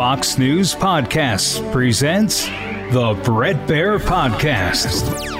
Fox News Podcasts presents the Bret Baier Podcast.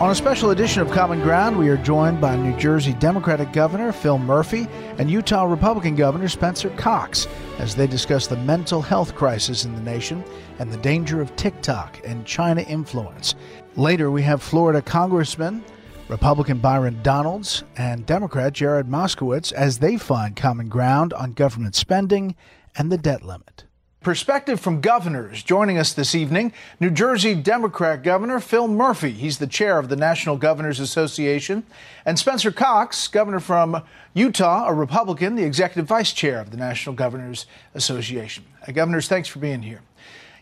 On a special edition of Common Ground, we are joined by New Jersey Democratic Governor Phil Murphy and Utah Republican Governor Spencer Cox as they discuss the mental health crisis in the nation and the danger of TikTok and China influence. Later, we have Florida Congressman Republican Byron Donalds and Democrat Jared Moskowitz as they find common ground on government spending and the debt limit. Perspective from governors. Joining us this evening, New Jersey Democrat Governor Phil Murphy. He's the chair of the National Governors Association. And Spencer Cox, governor from Utah, a Republican, the executive vice chair of the National Governors Association. Uh, governors, thanks for being here.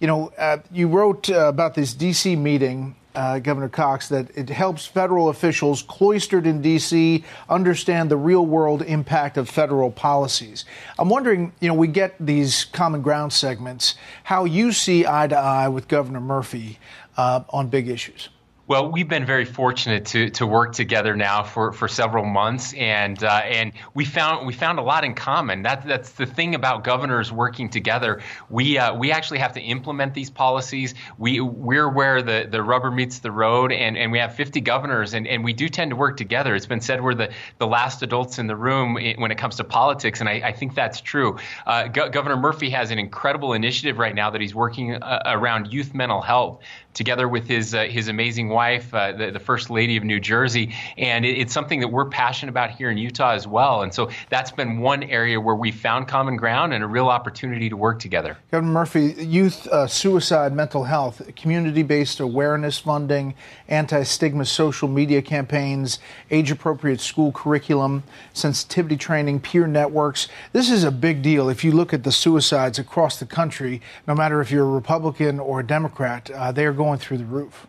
You know, uh, you wrote uh, about this D.C. meeting uh, Governor Cox, that it helps federal officials cloistered in D.C. understand the real world impact of federal policies. I'm wondering, you know, we get these common ground segments, how you see eye to eye with Governor Murphy uh, on big issues. Well, we've been very fortunate to to work together now for, for several months, and uh, and we found we found a lot in common. That that's the thing about governors working together. We uh, we actually have to implement these policies. We we're where the, the rubber meets the road, and, and we have 50 governors, and, and we do tend to work together. It's been said we're the, the last adults in the room when it comes to politics, and I, I think that's true. Uh, Go- Governor Murphy has an incredible initiative right now that he's working uh, around youth mental health together with his uh, his amazing wife, uh, the, the, first lady of New Jersey, and it, it's something that we're passionate about here in Utah as well. And so that's been one area where we found common ground and a real opportunity to work together. Governor Murphy, youth uh, suicide, mental health, community-based awareness funding, anti-stigma social media campaigns, age-appropriate school curriculum, sensitivity training, peer networks. This is a big deal. If you look at the suicides across the country, no matter if you're a Republican or a Democrat, uh, they are going through the roof.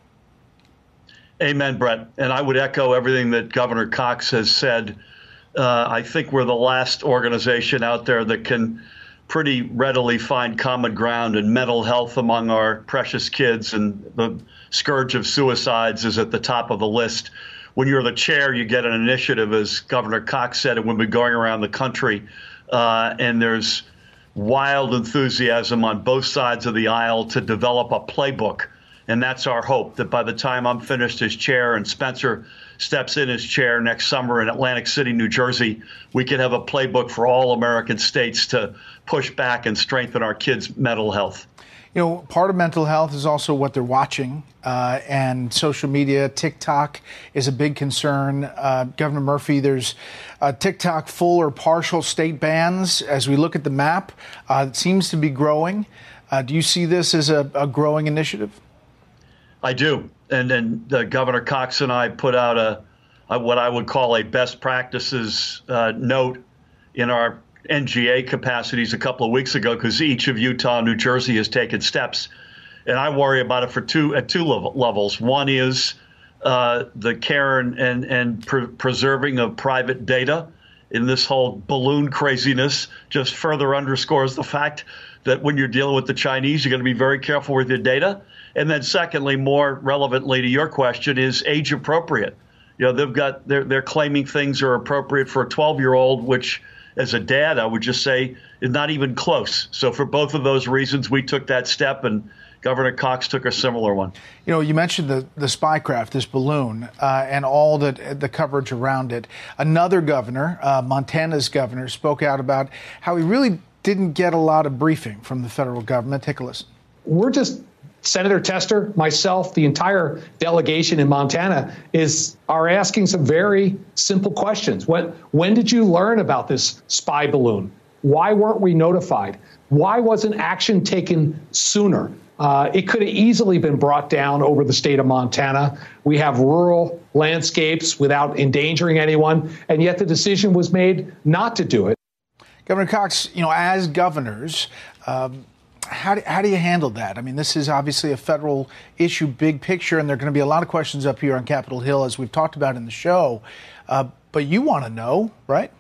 Amen, Bret. And I would echo everything that Governor Cox has said. Uh, I think we're the last organization out there that can pretty readily find common ground in mental health among our precious kids, and the scourge of suicides is at the top of the list. When you're the chair, you get an initiative, as Governor Cox said, and we've been going around the country, uh, and there's wild enthusiasm on both sides of the aisle to develop a playbook and that's our hope that by the time I'm finished as chair and Spencer steps in as chair next summer in Atlantic City, New Jersey, we can have a playbook for all American states to push back and strengthen our kids' mental health. You know, part of mental health is also what they're watching, uh, and social media. TikTok is a big concern. Uh, Governor Murphy, there's uh, TikTok full or partial state bans. As we look at the map, uh, it seems to be growing. Uh, do you see this as a, a growing initiative? I do, and then the Governor Cox and I put out a, a what I would call a best practices uh, note in our NGA capacities a couple of weeks ago because each of Utah and New Jersey has taken steps, and I worry about it for two at two levels. One is uh, the care and and, and pre- preserving of private data in this whole balloon craziness just further underscores the fact that when you're dealing with the Chinese, you're going to be very careful with your data. And then, secondly, more relevantly to your question, is age appropriate. You know, they've got they're they're claiming things are appropriate for a 12 year old, which as a dad, I would just say is not even close. So for both of those reasons, we took that step, and Governor Cox took a similar one. You know, you mentioned the the spycraft, this balloon, uh, and all the the coverage around it. Another governor, uh, Montana's governor, spoke out about how he really didn't get a lot of briefing from the federal government. Take a listen. We're just Senator Tester, myself, the entire delegation in Montana is are asking some very simple questions. When when did you learn about this spy balloon? Why weren't we notified? Why wasn't action taken sooner? Uh, it could have easily been brought down over the state of Montana. We have rural landscapes without endangering anyone, and yet the decision was made not to do it. Governor Cox, you know, as governors, um, how do, how do you handle that? I mean, this is obviously a federal issue, big picture, and there are going to be a lot of questions up here on Capitol Hill, as we've talked about in the show. Uh, but you want to know, right?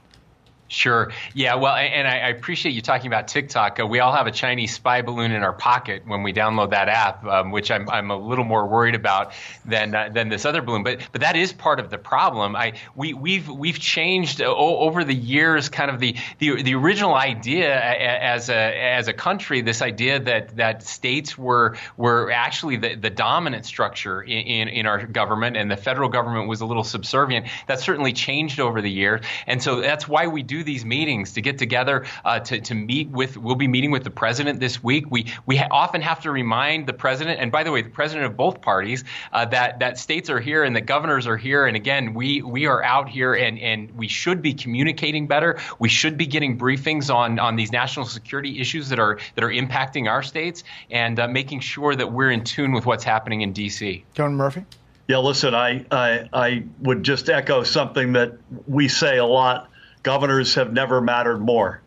Sure. Yeah. Well, and I, appreciate you talking about TikTok. Uh, we all have a Chinese spy balloon in our pocket when we download that app, um, which I'm, I'm a little more worried about than uh, than this other balloon. But but that is part of the problem. I we we've we've changed over the years, kind of the the, the original idea as a as a country. This idea that that states were were actually the, the dominant structure in, in in our government, and the federal government was a little subservient. That certainly changed over the years, and so that's why we do do these meetings to get together uh, to, to meet with. We'll be meeting with the president this week. We we ha- often have to remind the president, and by the way, the president of both parties, uh, that that states are here and that governors are here. And again, we we are out here, and and we should be communicating better. We should be getting briefings on on these national security issues that are that are impacting our states, and uh, making sure that we're in tune with what's happening in D.C. John Murphy. Yeah, listen, I, I, I would just echo something that we say a lot governors have never mattered more.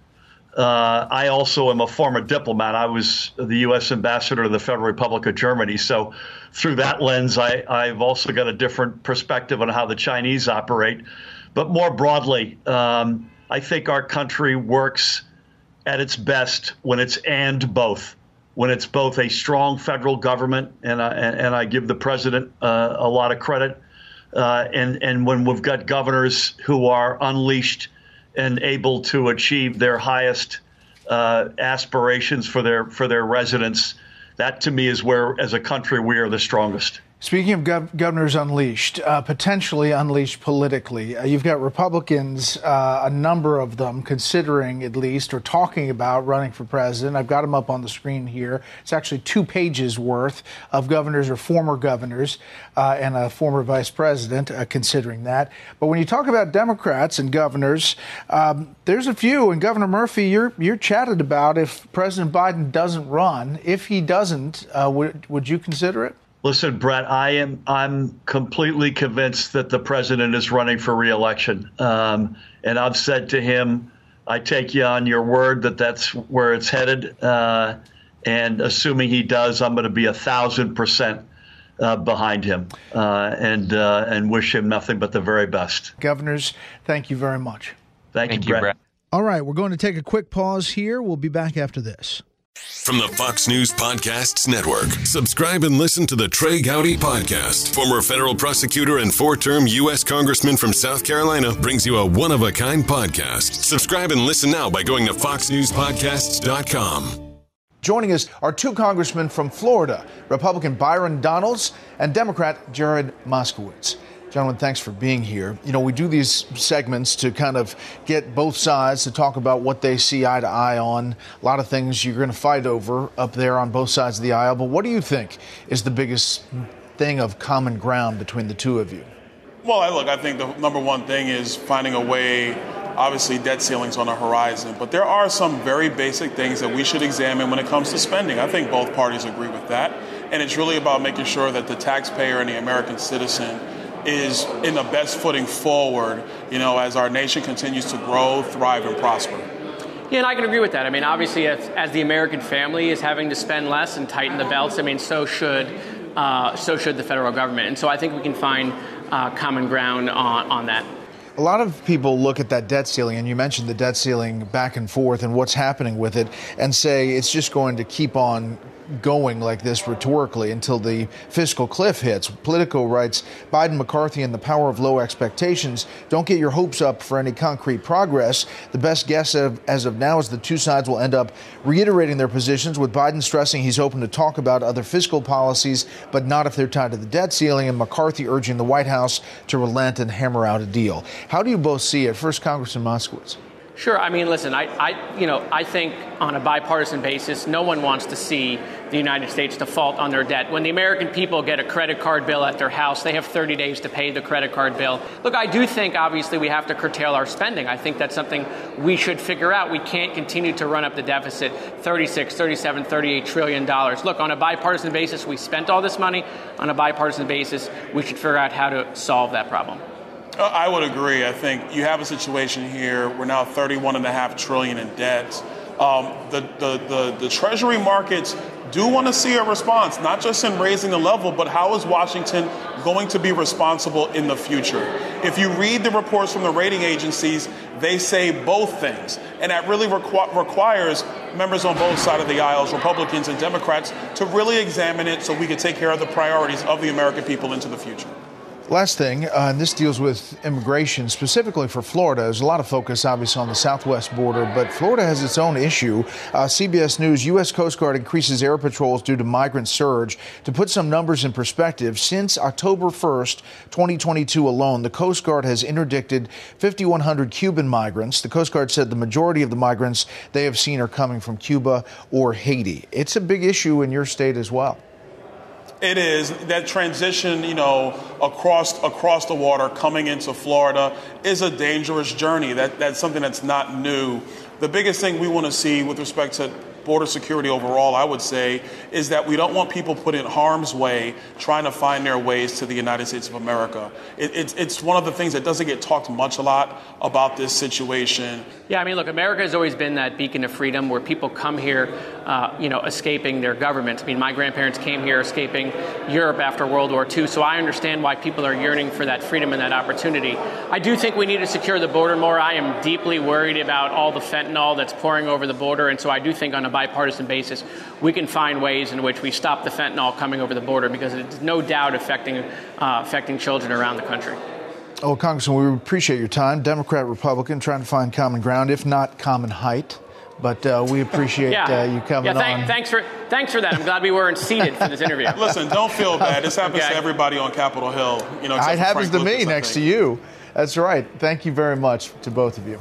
Uh, I also am a former diplomat. I was the U.S. ambassador to the Federal Republic of Germany. So, through that lens, I, I've also got a different perspective on how the Chinese operate. But more broadly, um, I think our country works at its best when it's and both. When it's both a strong federal government, and I, and I give the president uh, a lot of credit, uh, and, and when we've got governors who are unleashed and able to achieve their highest uh, aspirations for their for their residents. That to me is where, as a country, we are the strongest. Speaking of gov- governors unleashed, uh, potentially unleashed politically, uh, you've got Republicans, uh, a number of them considering at least or talking about running for president. I've got them up on the screen here. It's actually two pages worth of governors or former governors uh, and a former vice president uh, considering that. But when you talk about Democrats and governors, um, there's a few. And Governor Murphy, you're you're chatted about if President Biden doesn't run. If he doesn't, uh, would would you consider it? Listen, Bret, I am I'm completely convinced that the president is running for reelection, um, and I've said to him, I take you on your word that that's where it's headed, uh, and assuming he does, I'm going to be a thousand percent uh, behind him, uh, and uh, and wish him nothing but the very best. Governors, thank you very much. Thank, thank you, Bret. Bret. All right, we're going to take a quick pause here. We'll be back after this. From the Fox News Podcasts Network, subscribe and listen to the Trey Gowdy Podcast. Former federal prosecutor and four term U.S. Congressman from South Carolina brings you a one of a kind podcast. Subscribe and listen now by going to FoxNewsPodcasts.com. Joining us are two congressmen from Florida Republican Byron Donalds and Democrat Jared Moskowitz. Gentlemen, thanks for being here. You know, we do these segments to kind of get both sides to talk about what they see eye to eye on. A lot of things you're going to fight over up there on both sides of the aisle. But what do you think is the biggest thing of common ground between the two of you? Well, I look, I think the number one thing is finding a way. Obviously, debt ceilings on the horizon, but there are some very basic things that we should examine when it comes to spending. I think both parties agree with that. And it's really about making sure that the taxpayer and the American citizen is in the best footing forward, you know, as our nation continues to grow, thrive, and prosper. Yeah, and I can agree with that. I mean, obviously, as, as the American family is having to spend less and tighten the belts, I mean, so should uh, so should the federal government. And so I think we can find uh, common ground on, on that. A lot of people look at that debt ceiling, and you mentioned the debt ceiling back and forth and what's happening with it, and say it's just going to keep on going like this rhetorically until the fiscal cliff hits. Politico writes Biden, McCarthy, and the power of low expectations don't get your hopes up for any concrete progress. The best guess of, as of now is the two sides will end up reiterating their positions, with Biden stressing he's open to talk about other fiscal policies, but not if they're tied to the debt ceiling, and McCarthy urging the White House to relent and hammer out a deal. How do you both see it? First, Congressman Moskowitz. Sure. I mean, listen, I, I, you know, I think on a bipartisan basis, no one wants to see the United States default on their debt. When the American people get a credit card bill at their house, they have 30 days to pay the credit card bill. Look, I do think, obviously, we have to curtail our spending. I think that's something we should figure out. We can't continue to run up the deficit 36, 37, 38 trillion dollars. Look, on a bipartisan basis, we spent all this money. On a bipartisan basis, we should figure out how to solve that problem. I would agree. I think you have a situation here. We're now 31 and a half trillion in debt. Um, the, the, the, the Treasury markets do want to see a response, not just in raising the level, but how is Washington going to be responsible in the future? If you read the reports from the rating agencies, they say both things. And that really requ- requires members on both sides of the aisles, Republicans and Democrats, to really examine it so we can take care of the priorities of the American people into the future. Last thing, uh, and this deals with immigration specifically for Florida. There's a lot of focus, obviously, on the southwest border, but Florida has its own issue. Uh, CBS News U.S. Coast Guard increases air patrols due to migrant surge. To put some numbers in perspective, since October 1st, 2022 alone, the Coast Guard has interdicted 5,100 Cuban migrants. The Coast Guard said the majority of the migrants they have seen are coming from Cuba or Haiti. It's a big issue in your state as well. It is that transition, you know, across across the water coming into Florida is a dangerous journey. That that's something that's not new. The biggest thing we want to see with respect to border security overall, I would say, is that we don't want people put in harm's way trying to find their ways to the United States of America. It, it's, it's one of the things that doesn't get talked much a lot about this situation. Yeah, I mean, look, America has always been that beacon of freedom where people come here, uh, you know, escaping their government. I mean, my grandparents came here escaping Europe after World War II, so I understand why people are yearning for that freedom and that opportunity. I do think we need to secure the border more. I am deeply worried about all the fentanyl that's pouring over the border, and so I do think on a bipartisan basis, we can find ways in which we stop the fentanyl coming over the border because it's no doubt affecting, uh, affecting children around the country. Well, Congressman, we appreciate your time. Democrat, Republican, trying to find common ground, if not common height. But uh, we appreciate yeah. uh, you coming yeah, thank, on. Thanks for thanks for that. I'm glad we weren't seated for this interview. Listen, don't feel bad. This happens okay. to everybody on Capitol Hill. You know, it happens Frank to Lucas, me next to you. That's right. Thank you very much to both of you.